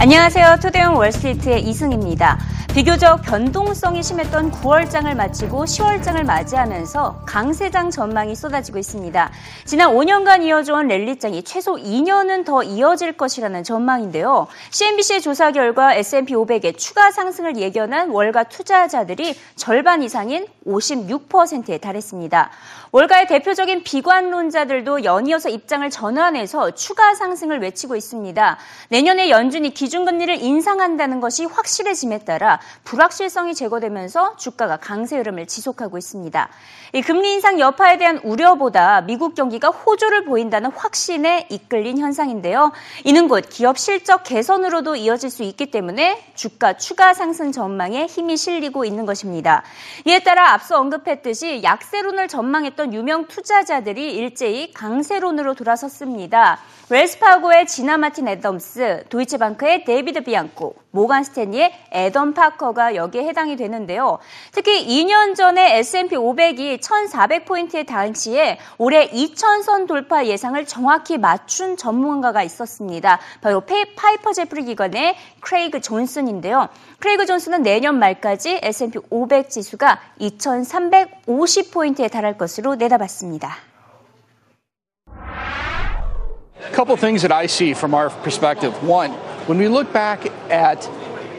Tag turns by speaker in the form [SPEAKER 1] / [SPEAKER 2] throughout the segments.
[SPEAKER 1] 안녕하세요. 토대용 월스트리트의 이승입니다. 비교적 변동성이 심했던 9월장을 마치고 10월장을 맞이하면서 강세장 전망이 쏟아지고 있습니다. 지난 5년간 이어져온 랠리장이 최소 2년은 더 이어질 것이라는 전망인데요. CNBC의 조사 결과 S&P 500의 추가 상승을 예견한 월가 투자자들이 절반 이상인 56%에 달했습니다. 월가의 대표적인 비관론자들도 연이어서 입장을 전환해서 추가 상승을 외치고 있습니다. 내년에 연준이 기 준금리를 인상한다는 것이 확실해짐에 따라 불확실성이 제거되면서 주가가 강세 흐름을 지속하고 있습니다. 이 금리 인상 여파에 대한 우려보다 미국 경기가 호조를 보인다는 확신에 이끌린 현상인데요. 이는 곧 기업 실적 개선으로도 이어질 수 있기 때문에 주가 추가 상승 전망에 힘이 실리고 있는 것입니다. 이에 따라 앞서 언급했듯이 약세론을 전망했던 유명 투자자들이 일제히 강세론으로 돌아섰습니다. 웰스파고의 지나 마틴 애덤스, 도이체방크의 데이비드 비앙코, 모간 스탠리의 에덤 파커가 여기에 해당이 되는데요. 특히 2년 전에 S&P 500이 1,400포인트의 당시에 올해 2,000선 돌파 예상을 정확히 맞춘 전문가가 있었습니다. 바로 파이퍼 제프리 기관의 크레이그 존슨인데요. 크레이그 존슨은 내년 말까지 S&P 500 지수가 2,350포인트에 달할 것으로 내다봤습니다.
[SPEAKER 2] A couple things that I see from our perspective. One, when we look back at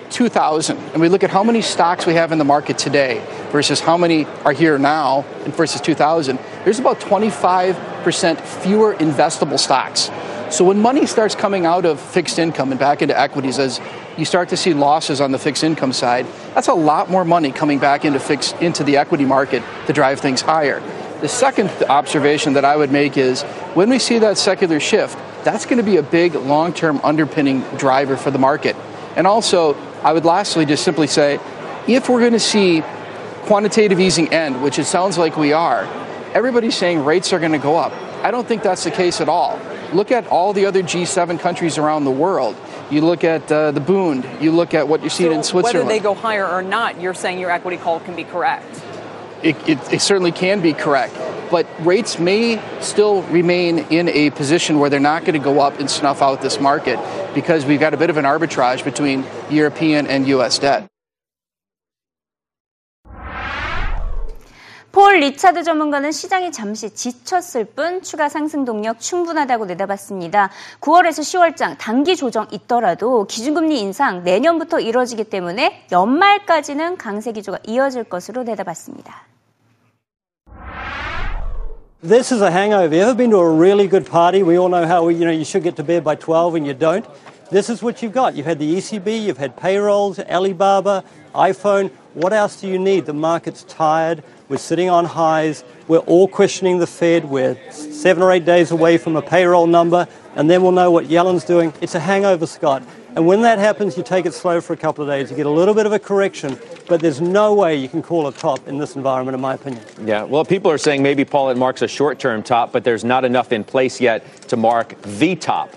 [SPEAKER 2] 2000 and we look at how many stocks we have in the market today versus how many are here now and versus 2000, there's about 25% fewer investable stocks. So when money starts coming out of fixed income and back into equities as you start to see losses on the fixed income side, that's a lot more money coming back into fixed into the equity market to drive things higher. The second observation that I would make is when we see that secular shift, that's going to be a big long term underpinning driver for the market. And also, I would lastly just simply say if we're going to see quantitative easing end, which it sounds like we are, everybody's saying rates are going to go up. I don't think that's the case at all. Look at all the other G7 countries around the world. You look at uh, the Bund, you look at what you're seeing
[SPEAKER 3] so
[SPEAKER 2] in Switzerland.
[SPEAKER 3] Whether they go higher or not, you're saying your equity call can be correct.
[SPEAKER 2] It, it, it, certainly can be correct. But rates may still remain in a position where they're not going to go up and snuff out this market because we've got a bit of an arbitrage between European and U.S. debt.
[SPEAKER 1] 폴 리차드 전문가는 시장이 잠시 지쳤을 뿐 추가 상승 동력 충분하다고 내다봤습니다. 9월에서 10월장 단기 조정 있더라도 기준금리 인상 내년부터 이뤄지기 때문에 연말까지는 강세 기조가 이어질 것으로 내다봤습니다.
[SPEAKER 4] This is a hangover. You ever been to a really good party? We all know how you know you should get to bed by 12 and you don't. This is what you've got. You've had the ECB, you've had payrolls, Alibaba, iPhone. What else do you need? The market's tired. We're sitting on highs. We're all questioning the Fed. We're seven or eight days away from a payroll number, and then we'll know what Yellen's doing. It's a hangover, Scott. And when that happens, you take it slow for a couple of days. You get a little bit of a correction, but there's no way you can call a top in this environment, in my opinion.
[SPEAKER 5] Yeah, well, people are saying maybe Paul it marks a short term top, but there's not enough in place yet to mark the top.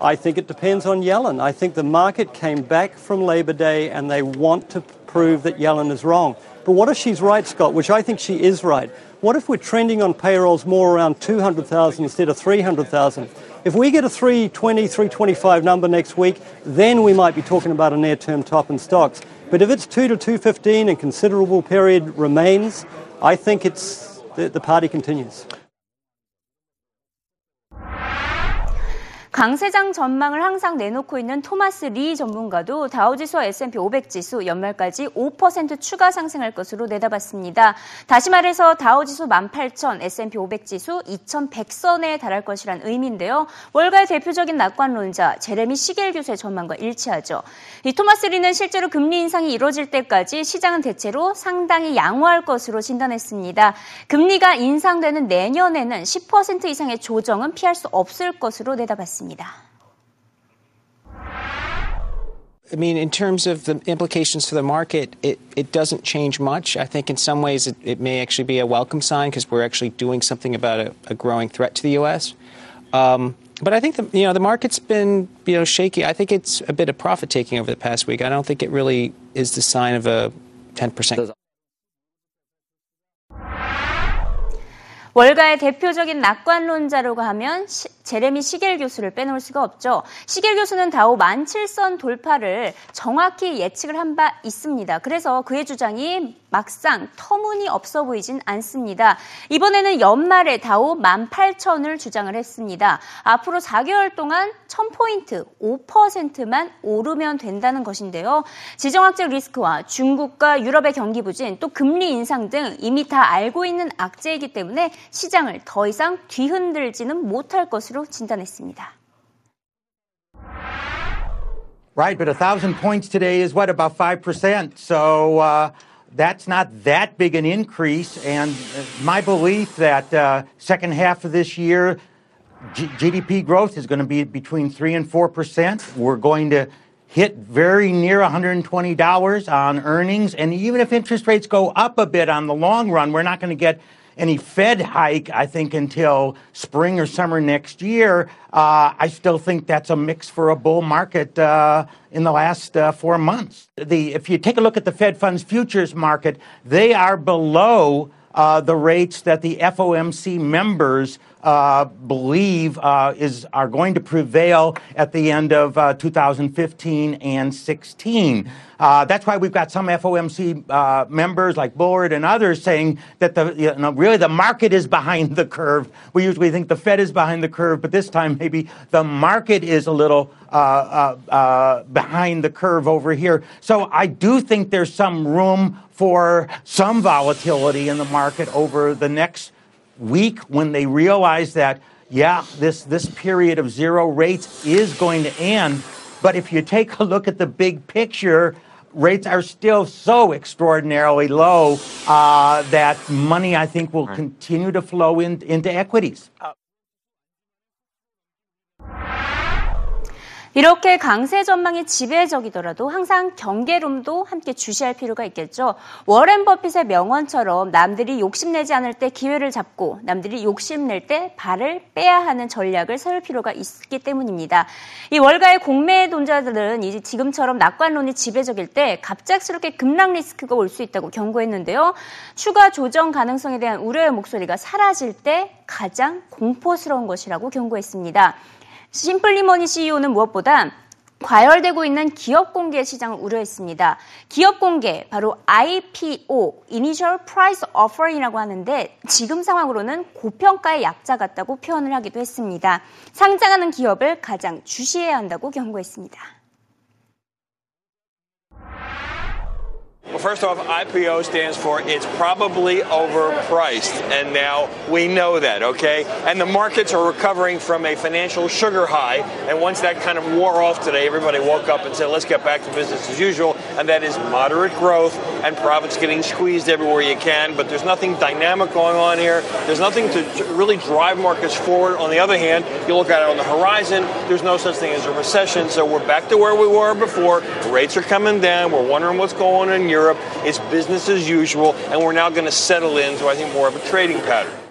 [SPEAKER 4] I think it depends on Yellen. I think the market came back from Labor Day and they want to prove that Yellen is wrong. But what if she's right, Scott, which I think she is right? What if we're trending on payrolls more around 200,000 instead of 300,000? If we get a 320, 325 number next week, then we might be talking about a near term top in stocks. But if it's 2 to 215 and considerable period remains, I think it's the, the party continues.
[SPEAKER 1] 강세장 전망을 항상 내놓고 있는 토마스 리 전문가도 다우지수와 S&P 500 지수 연말까지 5% 추가 상승할 것으로 내다봤습니다. 다시 말해서 다우지수 18,000, S&P 500 지수 2,100선에 달할 것이란 의미인데요. 월가의 대표적인 낙관론자 제레미 시겔 교수의 전망과 일치하죠. 이 토마스 리는 실제로 금리 인상이 이루어질 때까지 시장은 대체로 상당히 양호할 것으로 진단했습니다. 금리가 인상되는 내년에는 10% 이상의 조정은 피할 수 없을 것으로 내다봤습니다.
[SPEAKER 6] I mean, in terms of the implications for the market, it, it doesn't change much. I think in some ways it, it may actually be a welcome sign because we're actually doing something about a, a growing threat to the U.S. Um, but I think the you know the market's been you know shaky. I think it's a bit of profit taking over the past week. I don't think it really is the sign of a 10 percent.
[SPEAKER 1] 월가의 대표적인 낙관론자라고 하면 시, 제레미 시겔 교수를 빼놓을 수가 없죠. 시겔 교수는 다우 17,000선 돌파를 정확히 예측을 한 바 있습니다. 그래서 그의 주장이 막상 터무니 없어 보이진 않습니다. 이번에는 연말에 다우 18,000을 주장을 했습니다. 앞으로 4개월 동안 1000포인트 5%만 오르면 된다는 것인데요. 지정학적 리스크와 중국과 유럽의 경기 부진 또 금리 인상 등 이미 다 알고 있는 악재이기 때문에 시장을 더 이상 뒤흔들지는 못할 것으로 진단했습니다.
[SPEAKER 7] Right, but a thousand points today is what about five? So uh, that's not that big an increase. And my belief that uh, second half of this year, G- GDP growth is going to be between three and four percent. We're going to hit very near $120 on earnings, and even if interest rates go up a bit on the long run, we're not going to get any Fed hike, I think, until spring or summer next year. Uh, I still think that's a mix for a bull market uh, in the last uh, four months. The, if you take a look at the Fed funds futures market, they are below uh, the rates that the FOMC members uh, believe uh, is are going to prevail at the end of uh, 2015 and 16. Uh, that's why we've got some FOMC uh, members like Bullard and others saying that the you know, really the market is behind the curve. We usually think the Fed is behind the curve, but this time maybe the market is a little behind the curve over here. So I do think there's some room for some volatility in the market over the next week when they realize that, yeah, this, this period of zero rates is going to end. But if you take a look at the big picture, rates are still so extraordinarily low uh, that money, I think, will right. continue to flow in, into equities. Uh-
[SPEAKER 1] 이렇게 강세 전망이 지배적이더라도 항상 경계룸도 함께 주시할 필요가 있겠죠. 워렌 버핏의 명언처럼 남들이 욕심내지 않을 때 기회를 잡고 남들이 욕심낼 때 발을 빼야 하는 전략을 세울 필요가 있기 때문입니다. 이 월가의 공매 돈자들은 이제 지금처럼 낙관론이 지배적일 때 갑작스럽게 급락 리스크가 올 수 있다고 경고했는데요. 추가 조정 가능성에 대한 우려의 목소리가 사라질 때 가장 공포스러운 것이라고 경고했습니다. 심플리머니 CEO는 무엇보다 과열되고 있는 기업 공개 시장을 우려했습니다. 기업 공개, 바로 IPO, Initial Price Offering이라고 하는데 지금 상황으로는 고평가의 약자 같다고 표현을 하기도 했습니다. 상장하는 기업을 가장 주시해야 한다고 경고했습니다.
[SPEAKER 8] First off, IPO stands for it's probably overpriced. And now we know that, okay? And the markets are recovering from a financial sugar high. And once that kind of wore off today, everybody woke up and said, let's get back to business as usual. And that is moderate growth and profits getting squeezed everywhere you can. But there's nothing dynamic going on here. There's nothing to really drive markets forward. On the other hand, you look at it on the horizon, there's no such thing as a recession. So we're back to where we were before. Rates are coming down. We're wondering what's going on in Europe. Europe. It's business as usual, and we're now going to settle into, I think, more of a trading pattern.